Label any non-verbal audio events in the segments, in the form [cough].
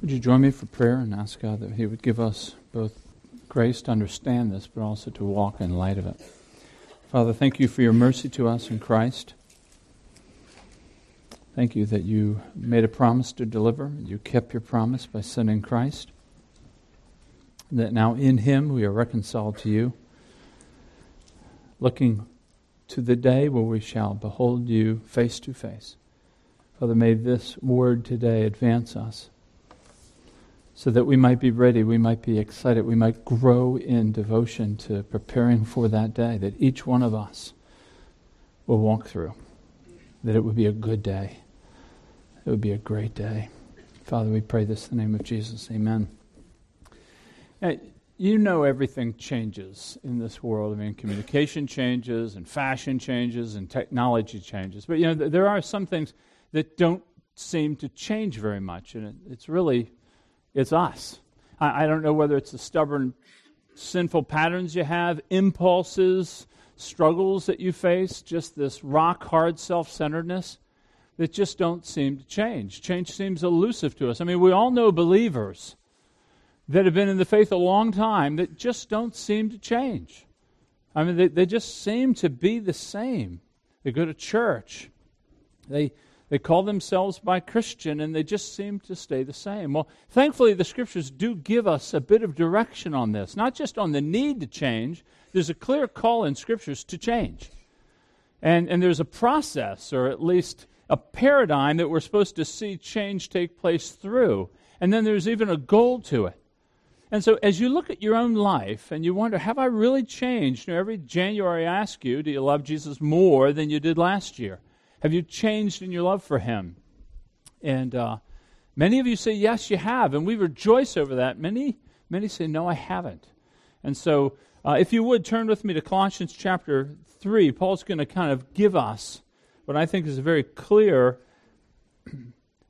Would you join me for prayer and ask God that He would give us both grace to understand this, but also to walk in light of it? Father, thank you for your mercy to us in Christ. Thank you that you made a promise to deliver. And you kept your promise by sending Christ. That now in Him we are reconciled to you, looking to the day where we shall behold you face to face. Father, may this word today advance us so that we might be ready, we might be excited, we might grow in devotion to preparing for that day that each one of us will walk through, that it would be a good day. It would be a great day. Father, we pray this in the name of Jesus. Amen. You know everything changes in this world. I mean, communication changes, and fashion changes, and technology changes. But, you know, there are some things that don't seem to change very much, and it's really it's us. I, I don't know whether it's the stubborn, sinful patterns you have, impulses, struggles that you face, just this rock hard self centeredness that just don't seem to change. Change seems elusive to us. I mean, we all know believers that have been in the faith a long time that just don't seem to change. I mean, they, they just seem to be the same. They go to church. They they call themselves by Christian and they just seem to stay the same. Well, thankfully, the scriptures do give us a bit of direction on this, not just on the need to change. There's a clear call in scriptures to change. And, and there's a process, or at least a paradigm, that we're supposed to see change take place through. And then there's even a goal to it. And so, as you look at your own life and you wonder, have I really changed? You know, every January I ask you, do you love Jesus more than you did last year? Have you changed in your love for Him? And uh, many of you say, yes, you have. And we rejoice over that. Many, many say, no, I haven't. And so, uh, if you would turn with me to Colossians chapter 3, Paul's going to kind of give us what I think is a very clear [clears throat]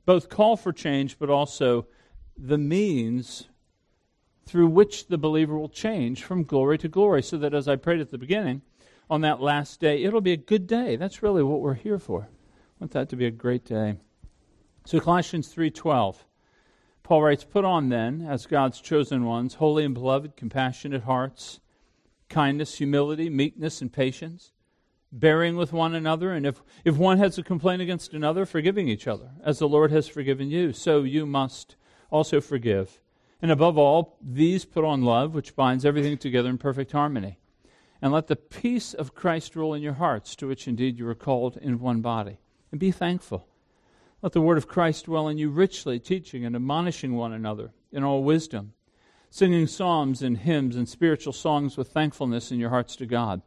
both call for change, but also the means through which the believer will change from glory to glory. So that, as I prayed at the beginning, on that last day, it'll be a good day. That's really what we're here for. I want that to be a great day. So Colossians 3:12. Paul writes, "Put on then, as God's chosen ones, holy and beloved, compassionate hearts, kindness, humility, meekness, and patience, bearing with one another, and if, if one has a complaint against another, forgiving each other, as the Lord has forgiven you, so you must also forgive. And above all, these put on love, which binds everything together in perfect harmony." And let the peace of Christ rule in your hearts, to which indeed you are called in one body. And be thankful. Let the word of Christ dwell in you richly, teaching and admonishing one another in all wisdom, singing psalms and hymns and spiritual songs with thankfulness in your hearts to God.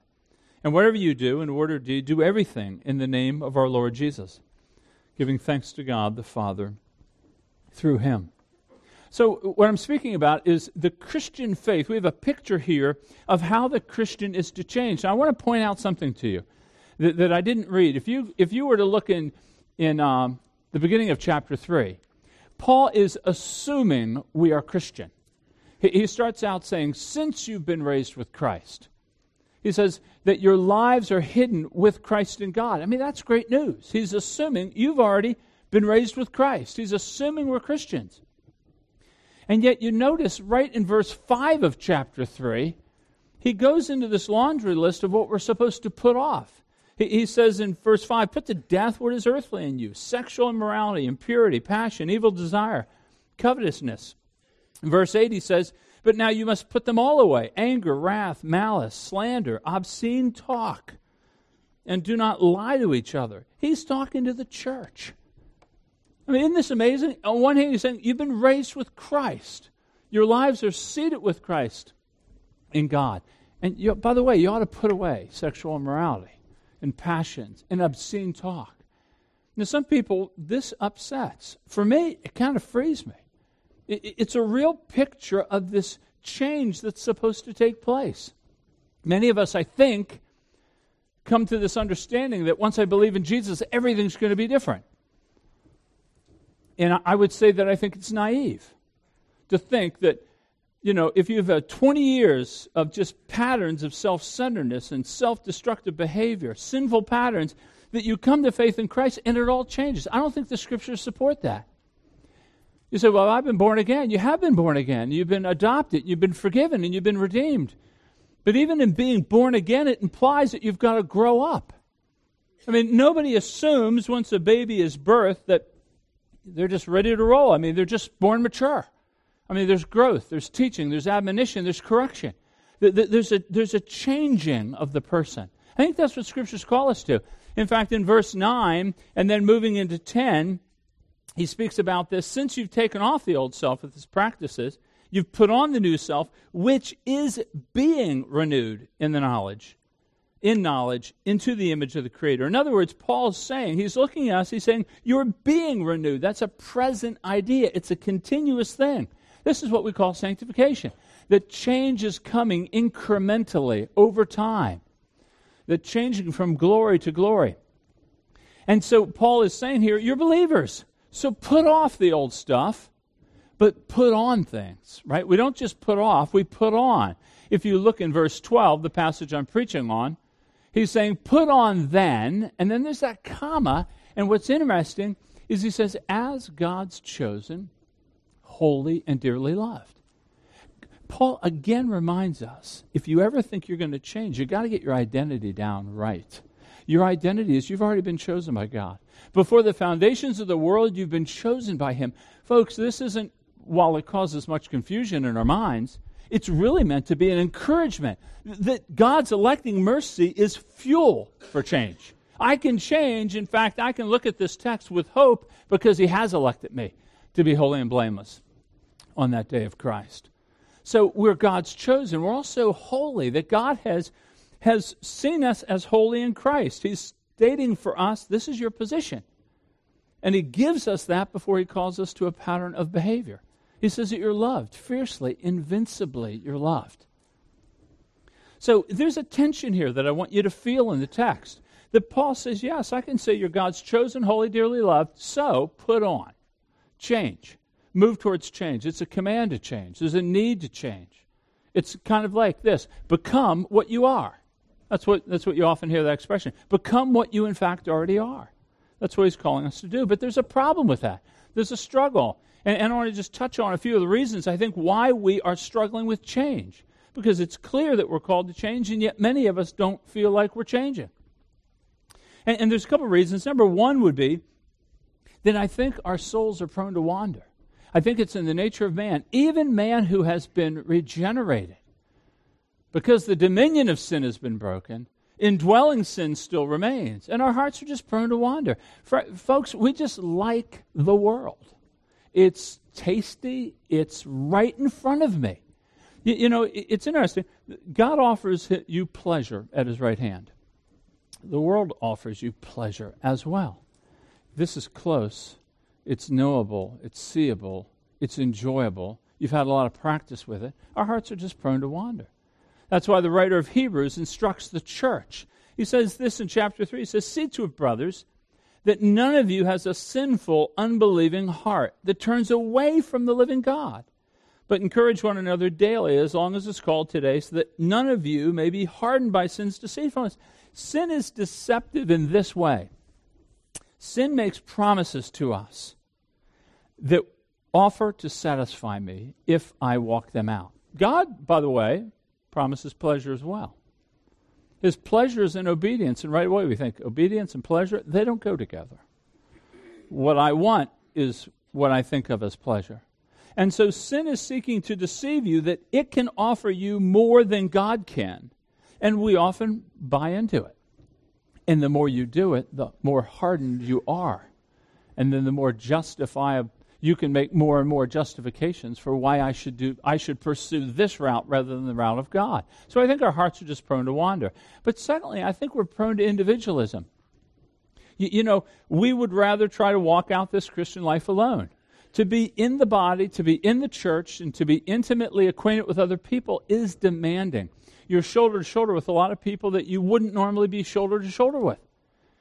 And whatever you do, in word or deed, do everything in the name of our Lord Jesus, giving thanks to God the Father through him. So, what I'm speaking about is the Christian faith. We have a picture here of how the Christian is to change. Now, I want to point out something to you that, that I didn't read. If you, if you were to look in, in um, the beginning of chapter 3, Paul is assuming we are Christian. He, he starts out saying, Since you've been raised with Christ, he says that your lives are hidden with Christ in God. I mean, that's great news. He's assuming you've already been raised with Christ, he's assuming we're Christians. And yet, you notice right in verse 5 of chapter 3, he goes into this laundry list of what we're supposed to put off. He, he says in verse 5 Put to death what is earthly in you sexual immorality, impurity, passion, evil desire, covetousness. In verse 8, he says, But now you must put them all away anger, wrath, malice, slander, obscene talk, and do not lie to each other. He's talking to the church. I mean, isn't this amazing? On one hand, he's saying you've been raised with Christ. Your lives are seated with Christ in God. And you, by the way, you ought to put away sexual immorality and passions and obscene talk. Now, some people, this upsets. For me, it kind of frees me. It, it's a real picture of this change that's supposed to take place. Many of us, I think, come to this understanding that once I believe in Jesus, everything's going to be different. And I would say that I think it's naive to think that, you know, if you've had uh, 20 years of just patterns of self centeredness and self destructive behavior, sinful patterns, that you come to faith in Christ and it all changes. I don't think the scriptures support that. You say, Well, I've been born again. You have been born again. You've been adopted. You've been forgiven, and you've been redeemed. But even in being born again, it implies that you've got to grow up. I mean, nobody assumes once a baby is birthed that they're just ready to roll. I mean, they're just born mature. I mean, there's growth, there's teaching, there's admonition, there's correction. There's a, there's a changing of the person. I think that's what scriptures call us to. In fact, in verse 9 and then moving into 10, he speaks about this. Since you've taken off the old self with its practices, you've put on the new self, which is being renewed in the knowledge, in knowledge, into the image of the Creator. In other words, Paul's saying, he's looking at us, he's saying, you're being renewed. That's a present idea, it's a continuous thing. This is what we call sanctification. The change is coming incrementally over time, the changing from glory to glory. And so Paul is saying here, you're believers. So put off the old stuff, but put on things, right? We don't just put off, we put on. If you look in verse 12, the passage I'm preaching on, he's saying, put on then, and then there's that comma. And what's interesting is he says, as God's chosen, holy, and dearly loved. Paul again reminds us if you ever think you're going to change, you've got to get your identity down right. Your identity is you've already been chosen by God. Before the foundations of the world, you've been chosen by Him. Folks, this isn't, while it causes much confusion in our minds, it's really meant to be an encouragement that God's electing mercy is fuel for change. I can change. In fact, I can look at this text with hope because He has elected me to be holy and blameless on that day of Christ. So we're God's chosen. We're also holy, that God has has seen us as holy in Christ. He's stating for us, this is your position. And He gives us that before He calls us to a pattern of behavior. He says that you're loved fiercely, invincibly, you're loved. So there's a tension here that I want you to feel in the text. That Paul says, Yes, I can say you're God's chosen, holy, dearly loved, so put on. Change. Move towards change. It's a command to change, there's a need to change. It's kind of like this become what you are. That's what, that's what you often hear that expression. Become what you, in fact, already are. That's what he's calling us to do. But there's a problem with that. There's a struggle. And, and I want to just touch on a few of the reasons I think why we are struggling with change. Because it's clear that we're called to change, and yet many of us don't feel like we're changing. And, and there's a couple of reasons. Number one would be that I think our souls are prone to wander. I think it's in the nature of man, even man who has been regenerated because the dominion of sin has been broken, indwelling sin still remains, and our hearts are just prone to wander. For, folks, we just like the world. It's tasty, it's right in front of me. You, you know, it, it's interesting. God offers you pleasure at his right hand, the world offers you pleasure as well. This is close, it's knowable, it's seeable, it's enjoyable. You've had a lot of practice with it. Our hearts are just prone to wander. That's why the writer of Hebrews instructs the church. He says this in chapter 3. He says, See to it, brothers, that none of you has a sinful, unbelieving heart that turns away from the living God. But encourage one another daily, as long as it's called today, so that none of you may be hardened by sin's deceitfulness. Sin is deceptive in this way sin makes promises to us that offer to satisfy me if I walk them out. God, by the way, promises pleasure as well. His pleasure is in obedience, and right away we think obedience and pleasure, they don't go together. What I want is what I think of as pleasure. And so sin is seeking to deceive you that it can offer you more than God can. And we often buy into it. And the more you do it, the more hardened you are. And then the more justifiable you can make more and more justifications for why I should do I should pursue this route rather than the route of God. So I think our hearts are just prone to wander. But secondly, I think we're prone to individualism. You, you know, we would rather try to walk out this Christian life alone. To be in the body, to be in the church, and to be intimately acquainted with other people is demanding. You're shoulder to shoulder with a lot of people that you wouldn't normally be shoulder to shoulder with.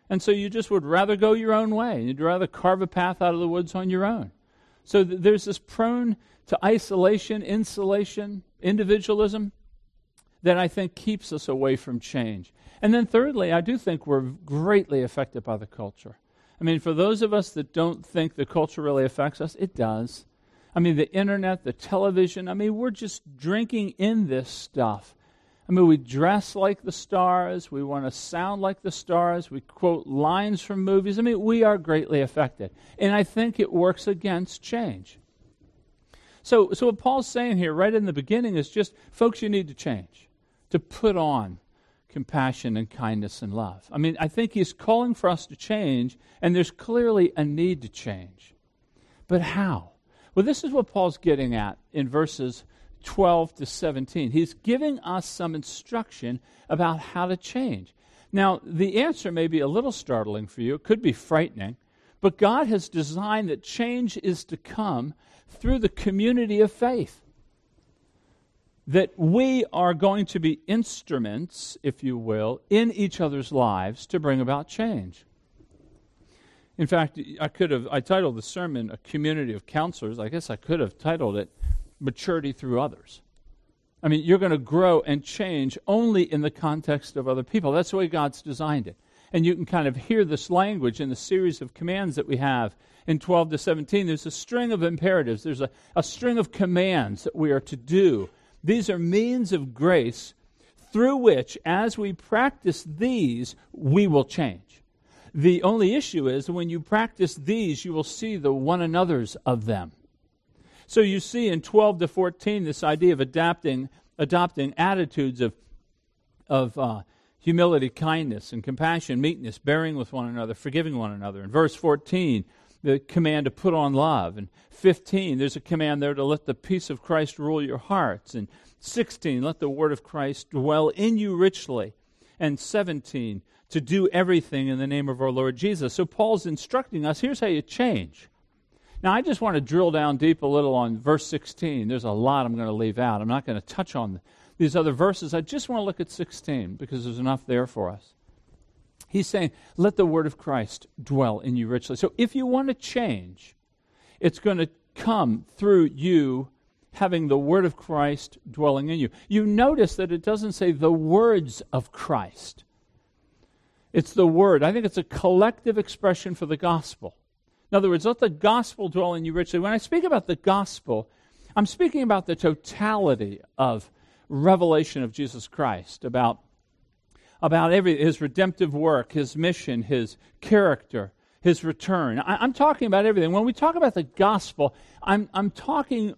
And so you just would rather go your own way. You'd rather carve a path out of the woods on your own. So th- there's this prone to isolation, insulation, individualism that I think keeps us away from change. And then, thirdly, I do think we're greatly affected by the culture. I mean, for those of us that don't think the culture really affects us, it does. I mean, the internet, the television, I mean, we're just drinking in this stuff. I mean, we dress like the stars. We want to sound like the stars. We quote lines from movies. I mean, we are greatly affected. And I think it works against change. So, so what Paul's saying here, right in the beginning, is just, folks, you need to change, to put on compassion and kindness and love. I mean, I think he's calling for us to change, and there's clearly a need to change. But how? Well, this is what Paul's getting at in verses 12 to 17. He's giving us some instruction about how to change. Now, the answer may be a little startling for you, it could be frightening, but God has designed that change is to come through the community of faith. That we are going to be instruments, if you will, in each other's lives to bring about change. In fact, I could have I titled the sermon "A Community of Counselors." I guess I could have titled it "Maturity Through Others." I mean, you're going to grow and change only in the context of other people. That's the way God's designed it. And you can kind of hear this language in the series of commands that we have in 12 to 17. There's a string of imperatives, there's a, a string of commands that we are to do. These are means of grace through which, as we practice these, we will change. The only issue is when you practice these, you will see the one another's of them. So you see in 12 to 14 this idea of adapting, adopting attitudes of, of uh, humility, kindness, and compassion, meekness, bearing with one another, forgiving one another. In verse 14, the command to put on love. And 15, there's a command there to let the peace of Christ rule your hearts. And 16, let the word of Christ dwell in you richly. And 17, to do everything in the name of our Lord Jesus. So Paul's instructing us here's how you change. Now, I just want to drill down deep a little on verse 16. There's a lot I'm going to leave out. I'm not going to touch on these other verses. I just want to look at 16 because there's enough there for us. He's saying, let the word of Christ dwell in you richly. So if you want to change, it's going to come through you having the word of Christ dwelling in you. You notice that it doesn't say the words of Christ. It's the word. I think it's a collective expression for the gospel. In other words, let the gospel dwell in you richly. When I speak about the gospel, I'm speaking about the totality of revelation of Jesus Christ, about, about every, his redemptive work, his mission, his character, his return. I, am talking about everything. When we talk about the gospel, I'm, I'm talking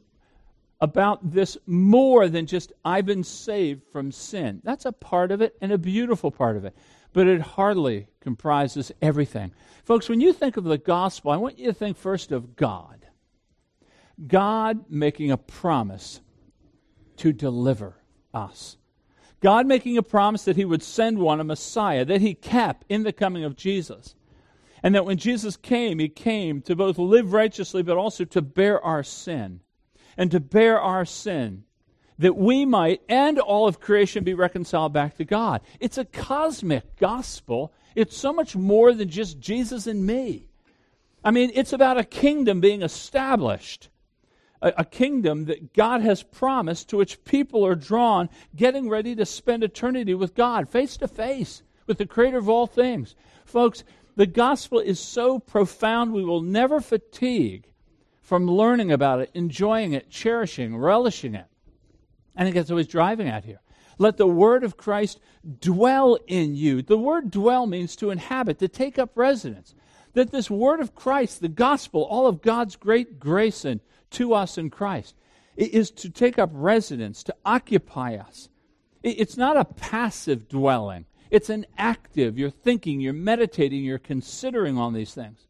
about this more than just I've been saved from sin. That's a part of it and a beautiful part of it but it hardly comprises everything. Folks, when you think of the gospel, I want you to think first of God. God making a promise to deliver us. God making a promise that he would send one, a Messiah, that he kept in the coming of Jesus. And that when Jesus came, he came to both live righteously, but also to bear our sin. And to bear our sin that we might and all of creation be reconciled back to God. It's a cosmic gospel. It's so much more than just Jesus and me. I mean, it's about a kingdom being established, a, a, kingdom that God has promised to which people are drawn, getting ready to spend eternity with God, face to face with the creator of all things. Folks, the gospel is so profound, we will never fatigue from learning about it, enjoying it, cherishing, relishing it. I think that's what he's driving at here. Let the word of Christ dwell in you. The word dwell means to inhabit, to take up residence. That this word of Christ, the gospel, all of God's great grace and to us in Christ, is to take up residence, to occupy us. It's not a passive dwelling. It's an active. You're thinking, you're meditating, you're considering on these things.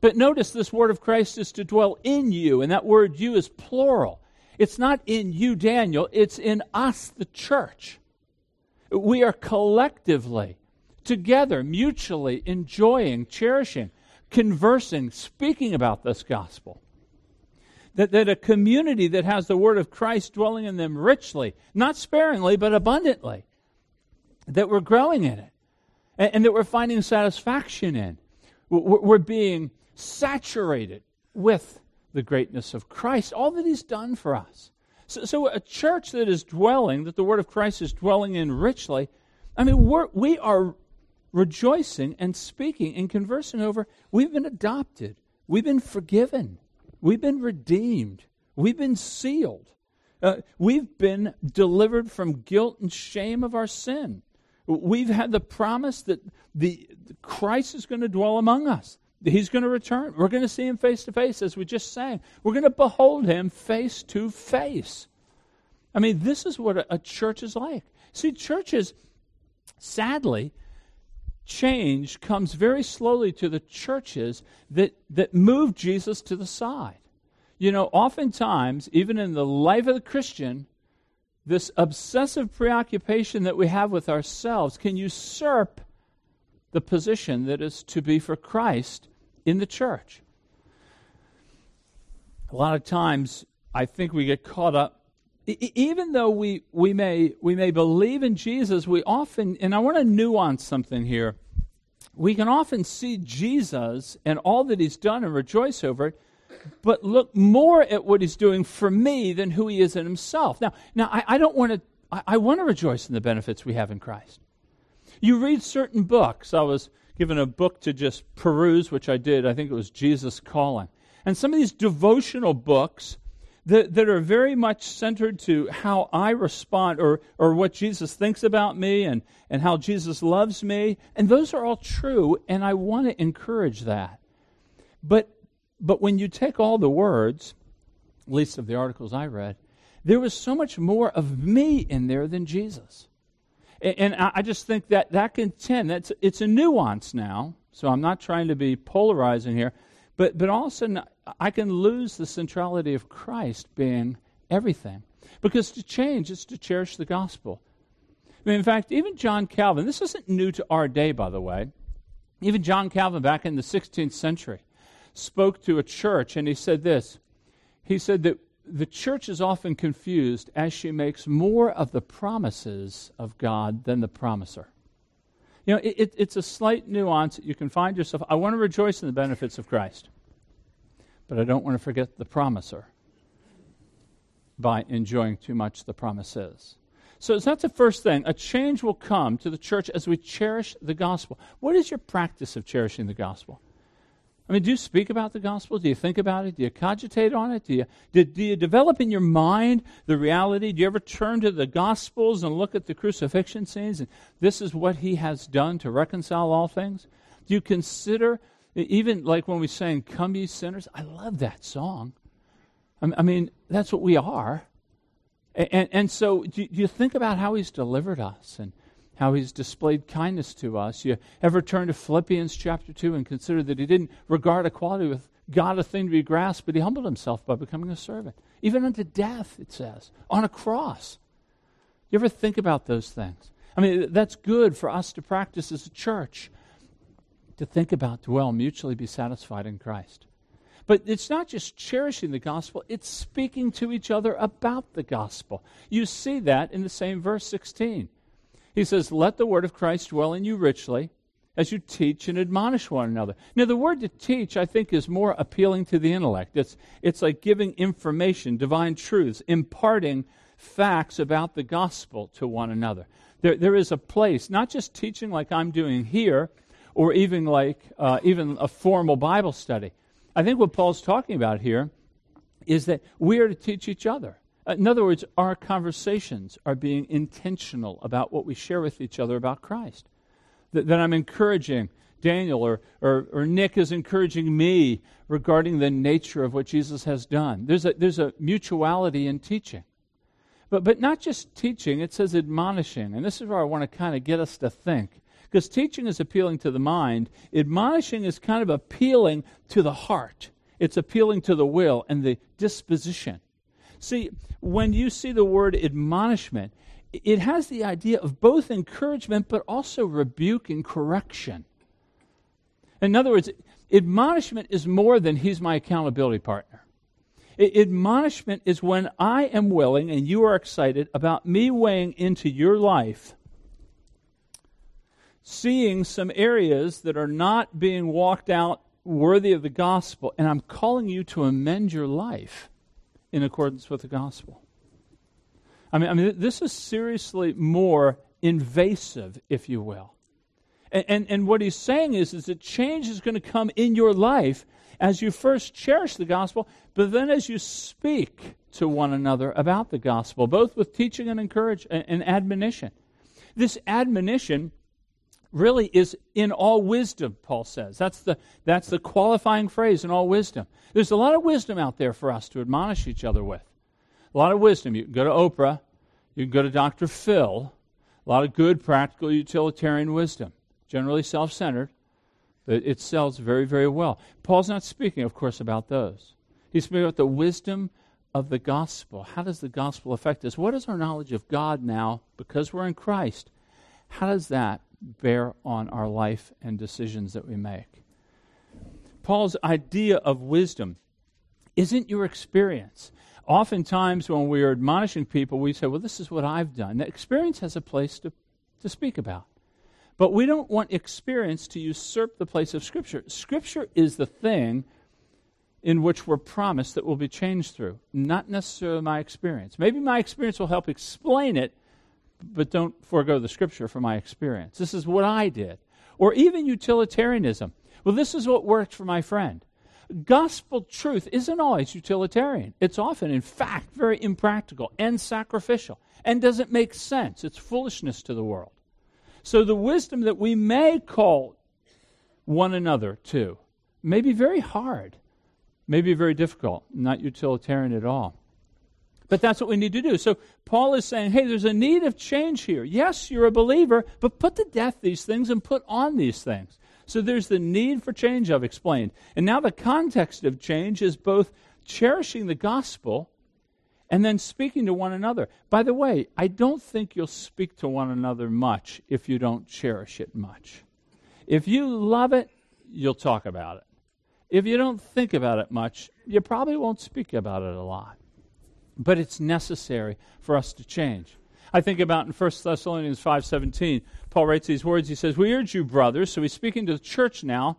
But notice this word of Christ is to dwell in you, and that word you is plural. It's not in you, Daniel, it's in us, the church. We are collectively, together, mutually enjoying, cherishing, conversing, speaking about this gospel. That, that a community that has the word of Christ dwelling in them richly, not sparingly, but abundantly, that we're growing in it, and, and that we're finding satisfaction in. We're, we're being saturated with the greatness of Christ, all that He's done for us. So, so a church that is dwelling, that the Word of Christ is dwelling in richly, I mean, we're, we are rejoicing and speaking and conversing over we've been adopted, we've been forgiven, we've been redeemed, We've been sealed. Uh, we've been delivered from guilt and shame of our sin. We've had the promise that the Christ is going to dwell among us. He's going to return. We're going to see him face to face, as we just sang. We're going to behold him face to face. I mean, this is what a, a church is like. See, churches, sadly, change comes very slowly to the churches that, that move Jesus to the side. You know, oftentimes, even in the life of the Christian, this obsessive preoccupation that we have with ourselves can usurp the position that is to be for Christ in the church. A lot of times, I think we get caught up. even though we, we, may, we may believe in Jesus, we often, and I want to nuance something here, we can often see Jesus and all that he's done and rejoice over it, but look more at what he's doing for me than who he is in himself. Now, now I, I don't want to, I, I want to rejoice in the benefits we have in Christ. You read certain books. I was given a book to just peruse, which I did. I think it was Jesus Calling. And some of these devotional books that, that are very much centered to how I respond or, or what Jesus thinks about me and, and how Jesus loves me. And those are all true, and I want to encourage that. But but when you take all the words, least of the articles I read, there was so much more of me in there than Jesus. And, and I, just think that that can tend, that's, it's a nuance now, so I'm not trying to be polarizing here, but, but also I can lose the centrality of Christ being everything. Because to change is to cherish the gospel. I mean, in fact, even John Calvin, this isn't new to our day, by the way. Even John Calvin back in the 16th century, spoke to a church, and he said this. He said that the church is often confused as she makes more of the promises of God than the promiser. You know, it, it's a slight nuance. that You can find yourself, I want to rejoice in the benefits of Christ, but I don't want to forget the promiser by enjoying too much the promises. So that's the first thing. A change will come to the church as we cherish the gospel. What is your practice of cherishing the gospel? I mean, do you speak about the gospel? Do you think about it? Do you cogitate on it? Do you, do, do you develop in your mind the reality? Do you ever turn to the gospels and look at the crucifixion scenes and this is what he has done to reconcile all things? Do you consider, even like when we sang, Come Ye Sinners? I love that song. I mean, that's what we are. And, and, and so, do you think about how he's delivered us and how he's displayed kindness to us. You ever turn to Philippians chapter 2 and consider that he didn't regard equality with God a thing to be grasped, but he humbled himself by becoming a servant, even unto death, it says, on a cross. You ever think about those things? I mean, that's good for us to practice as a church, to think about, dwell, mutually be satisfied in Christ. But it's not just cherishing the gospel, it's speaking to each other about the gospel. You see that in the same verse 16. He says, Let the word of Christ dwell in you richly as you teach and admonish one another. Now, the word to teach, I think, is more appealing to the intellect. It's, it's like giving information, divine truths, imparting facts about the gospel to one another. There, there is a place, not just teaching like I'm doing here, or even like uh, even a formal Bible study. I think what Paul's talking about here is that we are to teach each other. In other words, our conversations are being intentional about what we share with each other about Christ. That, that I'm encouraging Daniel or, or, or, Nick is encouraging me regarding the nature of what Jesus has done. There's a, there's a mutuality in teaching. But, but not just teaching, it says admonishing. And this is where I want to kind of get us to think. Because teaching is appealing to the mind, admonishing is kind of appealing to the heart, it's appealing to the will and the disposition. See, when you see the word admonishment, it has the idea of both encouragement but also rebuke and correction. In other words, admonishment is more than he's my accountability partner. Admonishment is when I am willing and you are excited about me weighing into your life, seeing some areas that are not being walked out worthy of the gospel, and I'm calling you to amend your life in accordance with the gospel. I mean, I mean this is seriously more invasive, if you will. And, and, and what he's saying is, is that change is going to come in your life, as you first cherish the gospel, but then as you speak to one another about the gospel, both with teaching and encouragement and admonition. This admonition really is in all wisdom, Paul says. That's the, that's the qualifying phrase in all wisdom. There's a lot of wisdom out there for us to admonish each other with. A lot of wisdom. You can go to Oprah, you can go to Dr. Phil, a lot of good, practical, utilitarian wisdom, generally self centered. But it sells very, very well. Paul's not speaking, of course, about those. He's speaking about the wisdom of the gospel. How does the gospel affect us? What is our knowledge of God now because we're in Christ? How does that bear on our life and decisions that we make? Paul's idea of wisdom isn't your experience. Oftentimes, when we are admonishing people, we say, Well, this is what I've done. That experience has a place to, to speak about. But we don't want experience to usurp the place of Scripture. Scripture is the thing in which we're promised that we'll be changed through, not necessarily my experience. Maybe my experience will help explain it, but don't forego the Scripture for my experience. This is what I did. Or even utilitarianism. Well, this is what worked for my friend. Gospel truth isn't always utilitarian. It's often, in fact, very impractical and sacrificial and doesn't make sense. It's foolishness to the world. So the wisdom that we may call one another to may be very hard, may be very difficult, not utilitarian at all. But that's what we need to do. So Paul is saying, hey, there's a need of change here. Yes, you're a believer, but put to death these things and put on these things. So there's the need for change I've explained. And now the context of change is both cherishing the gospel and then speaking to one another. By the way, I don't think you'll speak to one another much if you don't cherish it much. If you love it, you'll talk about it. If you don't think about it much, you probably won't speak about it a lot. But it's necessary for us to change. I think about in 1 Thessalonians 5:17, Paul writes these words. He says, "We urge you, brothers." So he's speaking to the church now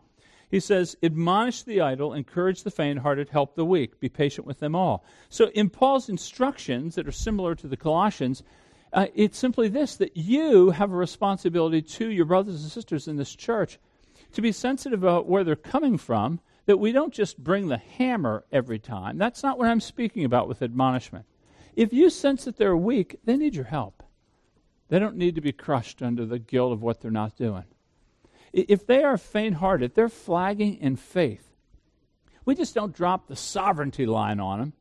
he says, Admonish the idle, encourage the faint hearted, help the weak, be patient with them all. So, in Paul's instructions that are similar to the Colossians, uh, it's simply this that you have a responsibility to your brothers and sisters in this church to be sensitive about where they're coming from, that we don't just bring the hammer every time. That's not what I'm speaking about with admonishment. If you sense that they're weak, they need your help. They don't need to be crushed under the guilt of what they're not doing. If they are faint hearted, they're flagging in faith. We just don't drop the sovereignty line on them.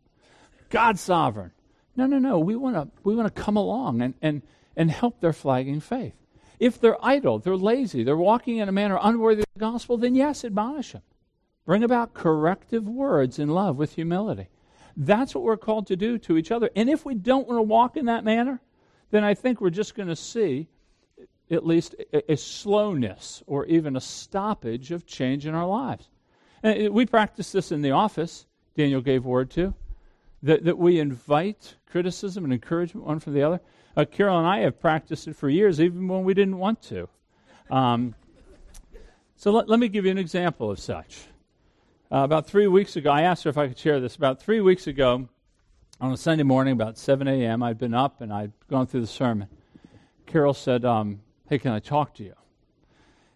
God's sovereign. No, no, no. We want to we want to come along and, and, and help their flagging faith. If they're idle, they're lazy, they're walking in a manner unworthy of the gospel, then yes, admonish them. Bring about corrective words in love with humility. That's what we're called to do to each other. And if we don't want to walk in that manner, then I think we're just going to see at least a, a slowness or even a stoppage of change in our lives. And we practice this in the office, Daniel gave word to, that, that we invite criticism and encouragement one from the other. Uh, Carol and I have practiced it for years, even when we didn't want to. Um, so let, let me give you an example of such. Uh, about three weeks ago, I asked her if I could share this. About three weeks ago, on a Sunday morning, about 7 a.m., I'd been up and I'd gone through the sermon. Carol said, um, Hey, can I talk to you?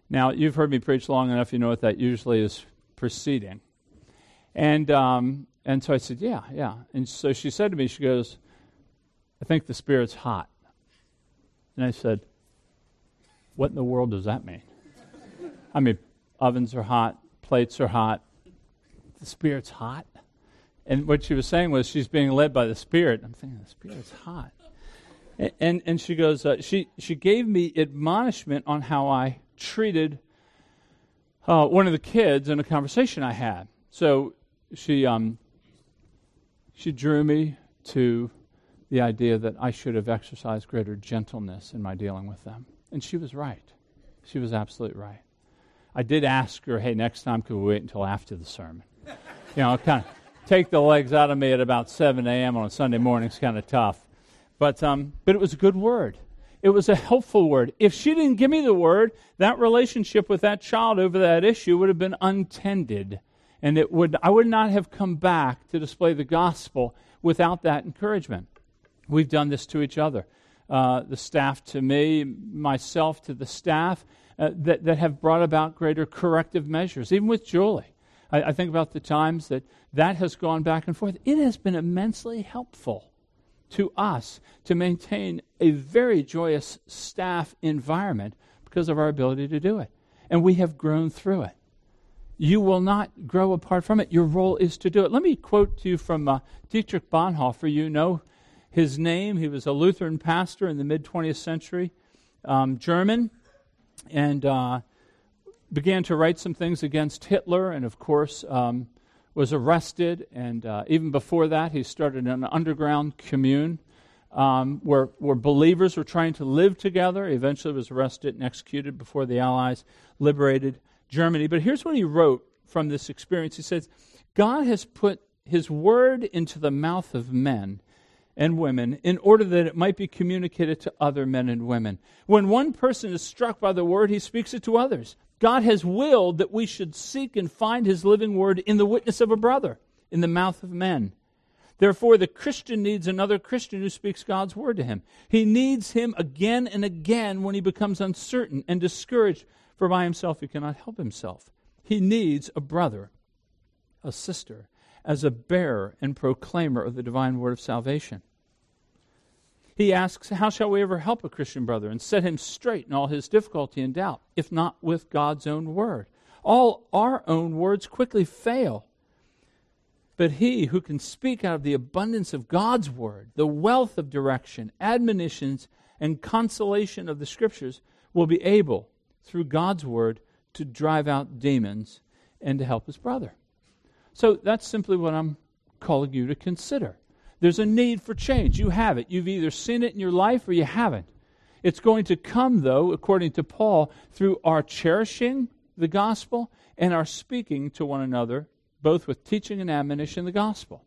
Now, you've heard me preach long enough, you know what that usually is preceding. And, um, and so I said, Yeah, yeah. And so she said to me, She goes, I think the Spirit's hot. And I said, What in the world does that mean? I mean, ovens are hot, plates are hot, the Spirit's hot. And what she was saying was she's being led by the Spirit. I'm thinking, The Spirit's hot. And, and she goes, uh, she, she gave me admonishment on how I treated uh, one of the kids in a conversation I had. So she, um, she drew me to the idea that I should have exercised greater gentleness in my dealing with them. And she was right. She was absolutely right. I did ask her, hey, next time could we wait until after the sermon? You know, kind of take the legs out of me at about 7 a.m. on a Sunday morning is kind of tough. But, um, but it was a good word. It was a helpful word. If she didn't give me the word, that relationship with that child over that issue would have been untended. And it would, I would not have come back to display the gospel without that encouragement. We've done this to each other. Uh, the staff to me, myself to the staff, uh, that, that have brought about greater corrective measures, even with Julie. I, I think about the times that that has gone back and forth. It has been immensely helpful to us to maintain a very joyous staff environment because of our ability to do it. And we have grown through it. You will not grow apart from it. Your role is to do it. Let me quote to you from uh, Dietrich Bonhoeffer. You know his name. He was a Lutheran pastor in the mid 20th century, um, German, and uh, began to write some things against Hitler, and of course, um, was arrested. And uh, even before that, he started an underground commune um, where, where believers were trying to live together. He eventually was arrested and executed before the Allies liberated Germany. But here's what he wrote from this experience. He says, God has put his word into the mouth of men and women in order that it might be communicated to other men and women. When one person is struck by the word, he speaks it to others. God has willed that we should seek and find his living word in the witness of a brother, in the mouth of men. Therefore, the Christian needs another Christian who speaks God's word to him. He needs him again and again when he becomes uncertain and discouraged, for by himself he cannot help himself. He needs a brother, a sister, as a bearer and proclaimer of the divine word of salvation. He asks, How shall we ever help a Christian brother and set him straight in all his difficulty and doubt, if not with God's own word? All our own words quickly fail. But he who can speak out of the abundance of God's word, the wealth of direction, admonitions, and consolation of the scriptures, will be able, through God's word, to drive out demons and to help his brother. So that's simply what I'm calling you to consider. There's a need for change. You have it. You've either seen it in your life or you haven't. It's going to come, though, according to Paul, through our cherishing the gospel and our speaking to one another, both with teaching and admonition the gospel.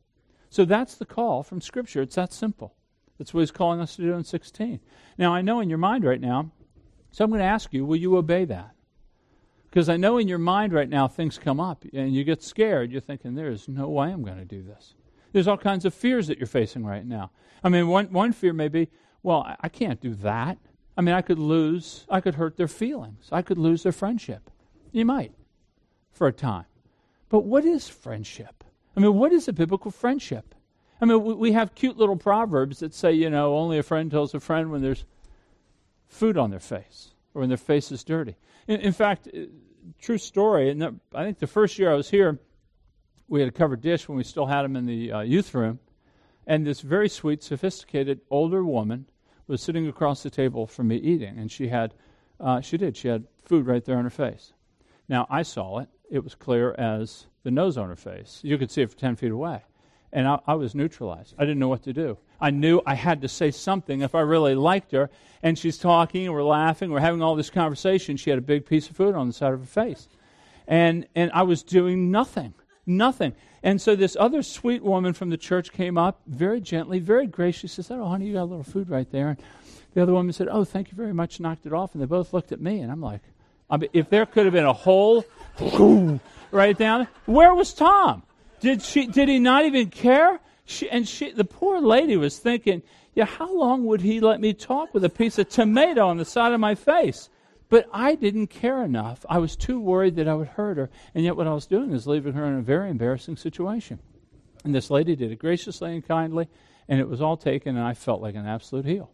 So that's the call from Scripture. It's that simple. That's what he's calling us to do in 16. Now, I know in your mind right now, so I'm going to ask you, will you obey that? Because I know in your mind right now things come up and you get scared. You're thinking, there's no way I'm going to do this. There's all kinds of fears that you're facing right now. I mean, one, one fear may be, well, I, I can't do that. I mean, I could lose, I could hurt their feelings. I could lose their friendship. You might for a time. But what is friendship? I mean, what is a biblical friendship? I mean, we, we have cute little proverbs that say, you know, only a friend tells a friend when there's food on their face or when their face is dirty. In, in fact, uh, true story, and I think the first year I was here, we had a covered dish when we still had them in the uh, youth room, and this very sweet, sophisticated older woman was sitting across the table from me eating, and she had, uh, she did, she had food right there on her face. Now I saw it; it was clear as the nose on her face. You could see it from ten feet away, and I, I was neutralized. I didn't know what to do. I knew I had to say something if I really liked her. And she's talking, and we're laughing, we're having all this conversation. She had a big piece of food on the side of her face. And, and I was doing nothing, nothing. And so this other sweet woman from the church came up very gently, very gracious. Said, Oh, honey, you got a little food right there. And the other woman said, Oh, thank you very much, knocked it off. And they both looked at me, and I'm like, I mean, if there could have been a hole right down, where was Tom? Did, she, did he not even care? She, and she, the poor lady was thinking, yeah, how long would he let me talk with a piece of tomato on the side of my face? But I didn't care enough. I was too worried that I would hurt her. And yet, what I was doing is leaving her in a very embarrassing situation. And this lady did it graciously and kindly, and it was all taken, and I felt like an absolute heel.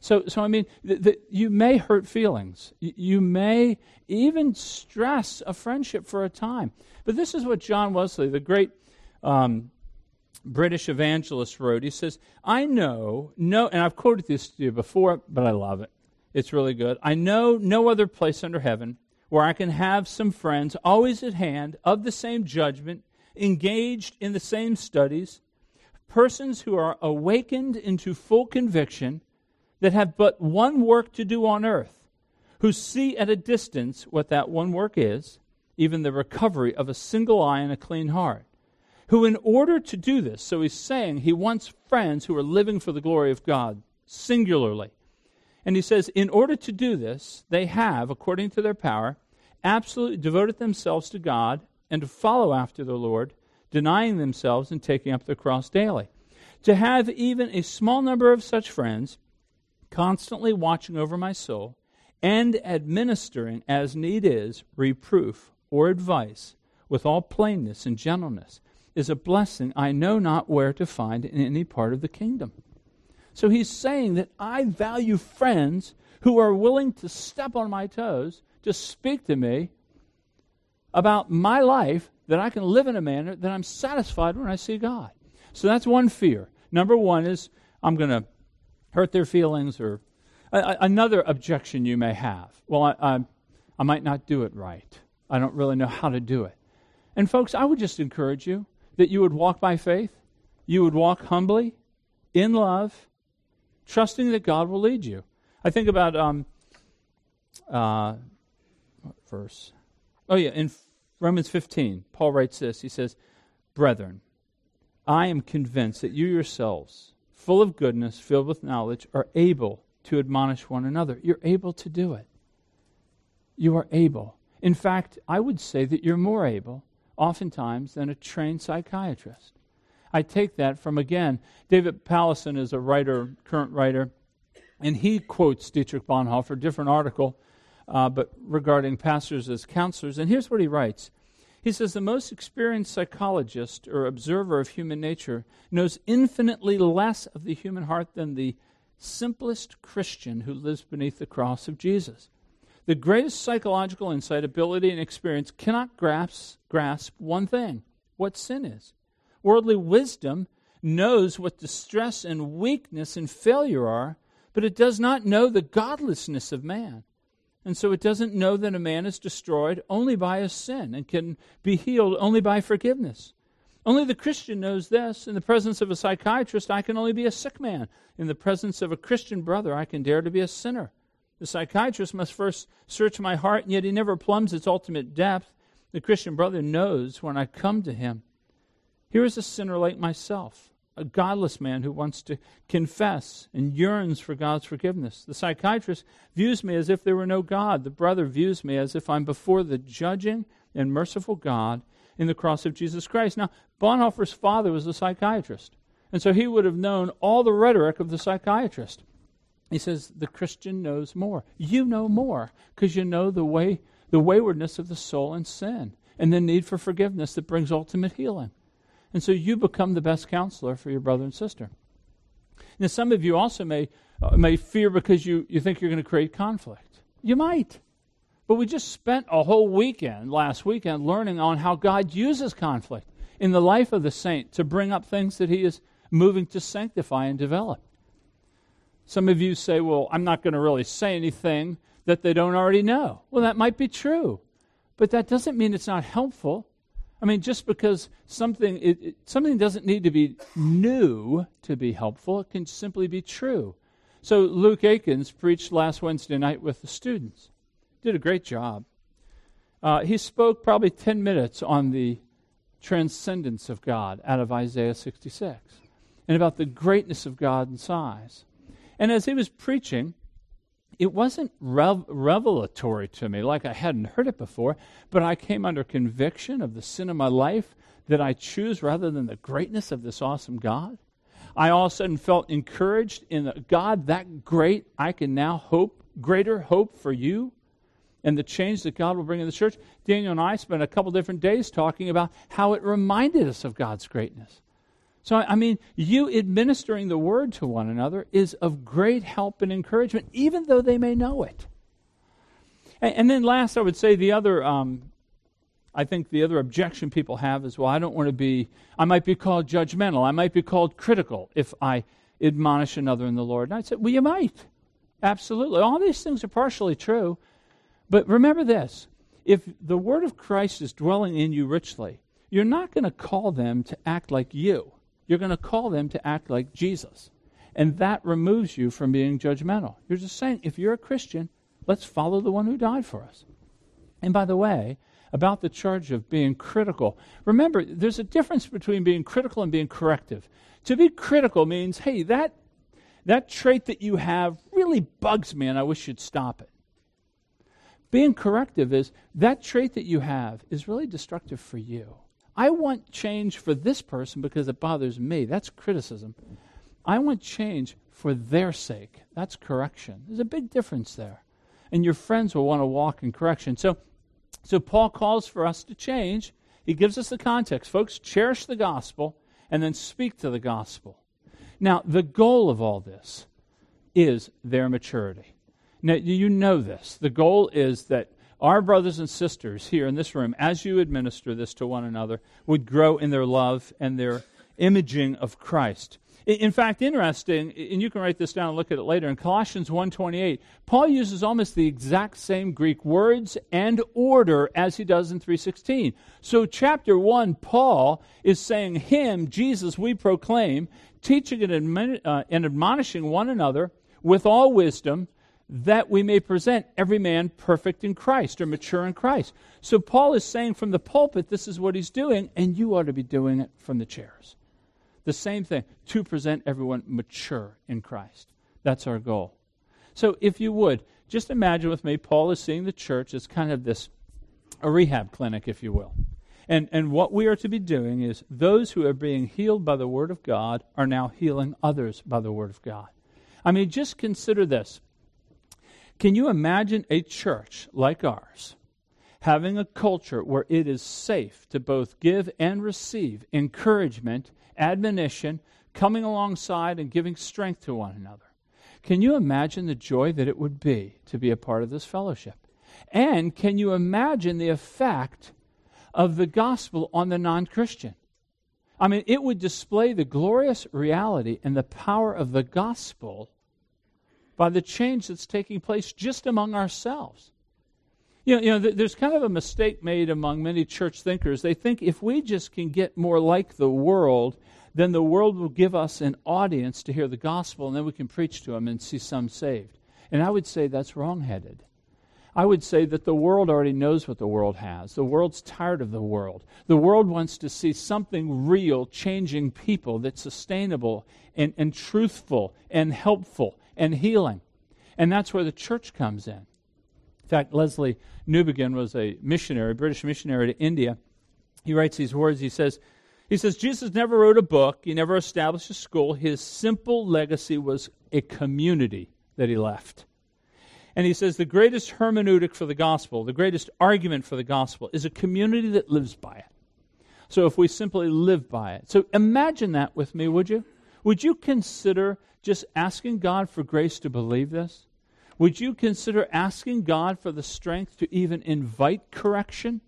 So, so I mean, th- th- you may hurt feelings. Y- you may even stress a friendship for a time. But this is what John Wesley, the great um, British evangelist wrote. He says, I know, no, and I've quoted this to you before, but I love it. It's really good. I know no other place under heaven where I can have some friends always at hand, of the same judgment, engaged in the same studies, persons who are awakened into full conviction that have but one work to do on earth, who see at a distance what that one work is, even the recovery of a single eye and a clean heart who, in order to do this, so he's saying he wants friends who are living for the glory of God, singularly. And he says, in order to do this, they have, according to their power, absolutely devoted themselves to God and to follow after the Lord, denying themselves and taking up the cross daily. To have even a small number of such friends, constantly watching over my soul, and administering, as need is, reproof or advice with all plainness and gentleness is a blessing I know not where to find in any part of the kingdom. So he's saying that I value friends who are willing to step on my toes, to speak to me about my life, that I can live in a manner that I'm satisfied when I see God. So that's one fear. Number one is I'm going to hurt their feelings, or another objection you may have. Well, I, I, I might not do it right. I don't really know how to do it. And, folks, I would just encourage you that you would walk by faith, you would walk humbly, in love, trusting that God will lead you. I think about um, uh, verse? Oh, yeah, in Romans 15, Paul writes this. He says, Brethren, I am convinced that you yourselves, full of goodness, filled with knowledge, are able to admonish one another. You're able to do it. You are able. In fact, I would say that you're more able, oftentimes, than a trained psychiatrist. I take that from, again, David Powlison is a writer, current writer, and he quotes Dietrich Bonhoeffer, different article, uh, but regarding pastors as counselors. And here's what he writes He says, The most experienced psychologist or observer of human nature knows infinitely less of the human heart than the simplest Christian who lives beneath the cross of Jesus. The greatest psychological insight, ability, and experience cannot grasp, grasp one thing what sin is. Worldly wisdom knows what distress and weakness and failure are, but it does not know the godlessness of man. And so it doesn't know that a man is destroyed only by his sin and can be healed only by forgiveness. Only the Christian knows this. In the presence of a psychiatrist, I can only be a sick man. In the presence of a Christian brother, I can dare to be a sinner. The psychiatrist must first search my heart, and yet he never plumbs its ultimate depth. The Christian brother knows when I come to him. Here is a sinner like myself, a godless man who wants to confess and yearns for God's forgiveness. The psychiatrist views me as if there were no God. The brother views me as if I'm before the judging and merciful God in the cross of Jesus Christ. Now, Bonhoeffer's father was a psychiatrist, and so he would have known all the rhetoric of the psychiatrist. He says the Christian knows more. You know more because you know the way the waywardness of the soul and sin and the need for forgiveness that brings ultimate healing. And so you become the best counselor for your brother and sister. Now, some of you also may, uh, may fear because you, you think you're going to create conflict. You might. But we just spent a whole weekend, last weekend, learning on how God uses conflict in the life of the saint to bring up things that he is moving to sanctify and develop. Some of you say, well, I'm not going to really say anything that they don't already know. Well, that might be true, but that doesn't mean it's not helpful. I mean, just because something it, it, something doesn't need to be new to be helpful, it can simply be true. So Luke Aikins preached last Wednesday night with the students. Did a great job. Uh, he spoke probably 10 minutes on the transcendence of God out of Isaiah 66 and about the greatness of God and size. And as he was preaching, it wasn't rev- revelatory to me, like I hadn't heard it before, but I came under conviction of the sin of my life that I choose rather than the greatness of this awesome God. I all of a sudden felt encouraged in a God that great, I can now hope, greater hope for you and the change that God will bring in the church. Daniel and I spent a couple different days talking about how it reminded us of God's greatness. So, I mean, you administering the word to one another is of great help and encouragement, even though they may know it. And, and then, last, I would say the other, um, I think the other objection people have is, well, I don't want to be, I might be called judgmental. I might be called critical if I admonish another in the Lord. And I'd say, well, you might. Absolutely. All these things are partially true. But remember this if the word of Christ is dwelling in you richly, you're not going to call them to act like you you're going to call them to act like Jesus. And that removes you from being judgmental. You're just saying, if you're a Christian, let's follow the one who died for us. And by the way, about the charge of being critical, remember, there's a difference between being critical and being corrective. To be critical means, hey, that, that trait that you have really bugs me and I wish you'd stop it. Being corrective is that trait that you have is really destructive for you. I want change for this person because it bothers me. That's criticism. I want change for their sake. That's correction. There's a big difference there. And your friends will want to walk in correction. So, so Paul calls for us to change. He gives us the context. Folks, cherish the gospel and then speak to the gospel. Now, the goal of all this is their maturity. Now, you know this. The goal is that our brothers and sisters here in this room, as you administer this to one another, would grow in their love and their imaging of Christ. In fact, interesting, and you can write this down and look at it later, in Colossians 1.28, Paul uses almost the exact same Greek words and order as he does in 3.16. So chapter 1, Paul is saying, Him, Jesus, we proclaim, teaching and, admon- uh, and admonishing one another with all wisdom, that we may present every man perfect in Christ or mature in Christ. So Paul is saying from the pulpit, this is what he's doing, and you ought to be doing it from the chairs. The same thing, to present everyone mature in Christ. That's our goal. So if you would, just imagine with me, Paul is seeing the church as kind of this, a rehab clinic, if you will. And, and what we are to be doing is those who are being healed by the Word of God are now healing others by the Word of God. I mean, just consider this. Can you imagine a church like ours having a culture where it is safe to both give and receive encouragement, admonition, coming alongside and giving strength to one another? Can you imagine the joy that it would be to be a part of this fellowship? And can you imagine the effect of the gospel on the non Christian? I mean, it would display the glorious reality and the power of the gospel by the change that's taking place just among ourselves. You know, you know, there's kind of a mistake made among many church thinkers. They think if we just can get more like the world, then the world will give us an audience to hear the gospel, and then we can preach to them and see some saved. And I would say that's wrongheaded. I would say that the world already knows what the world has. The world's tired of the world. The world wants to see something real, changing people that's sustainable and, and truthful and helpful and healing. And that's where the church comes in. In fact, Lesslie Newbigin was a missionary, British missionary to India. He writes these words. He says, he says, Jesus never wrote a book. He never established a school. His simple legacy was a community that he left. And he says, the greatest hermeneutic for the gospel, the greatest argument for the gospel, is a community that lives by it. So if we simply live by it. So imagine that with me, would you? Would you consider just asking God for grace to believe this? Would you consider asking God for the strength to even invite correction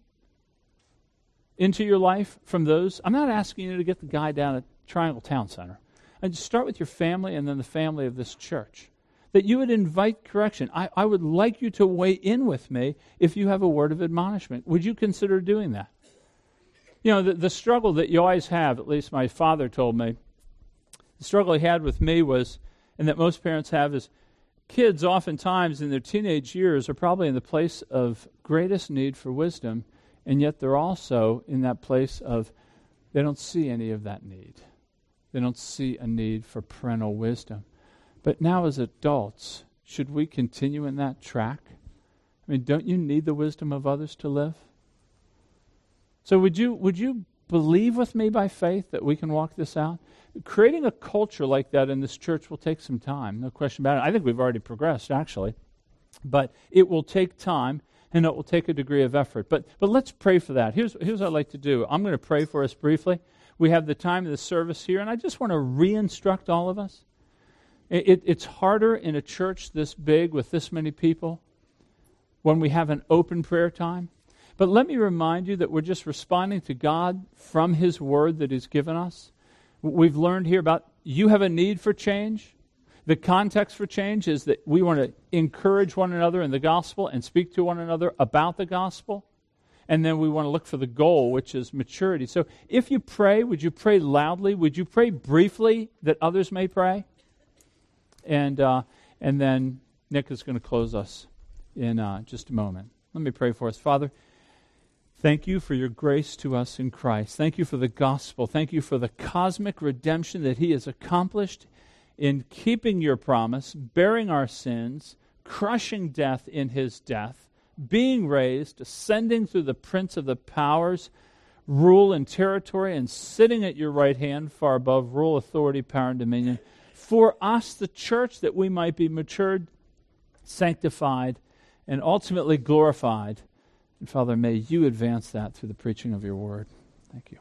into your life from those? I'm not asking you to get the guy down at Triangle Town Center. I just start with your family and then the family of this church. That you would invite correction. I, I would like you to weigh in with me if you have a word of admonishment. Would you consider doing that? You know, the, the struggle that you always have, at least my father told me, the struggle he had with me was, and that most parents have, is kids oftentimes in their teenage years are probably in the place of greatest need for wisdom, and yet they're also in that place of they don't see any of that need. They don't see a need for parental wisdom. But now, as adults, should we continue in that track? I mean, don't you need the wisdom of others to live? So, would you, would you believe with me by faith that we can walk this out? Creating a culture like that in this church will take some time, no question about it. I think we've already progressed, actually. But it will take time and it will take a degree of effort. But, but let's pray for that. Here's, here's what I'd like to do I'm going to pray for us briefly. We have the time of the service here, and I just want to re instruct all of us. It, it, it's harder in a church this big with this many people when we have an open prayer time. But let me remind you that we're just responding to God from His Word that He's given us. We've learned here about you have a need for change. The context for change is that we want to encourage one another in the gospel and speak to one another about the gospel. And then we want to look for the goal, which is maturity. So if you pray, would you pray loudly? Would you pray briefly that others may pray? And, uh, and then Nick is going to close us in uh, just a moment. Let me pray for us. Father, Thank you for your grace to us in Christ. Thank you for the gospel. Thank you for the cosmic redemption that He has accomplished in keeping your promise, bearing our sins, crushing death in His death, being raised, ascending through the prince of the powers, rule and territory, and sitting at your right hand, far above rule, authority, power, and dominion. For us, the church, that we might be matured, sanctified, and ultimately glorified And Father, may you advance that through the preaching of your word. Thank you.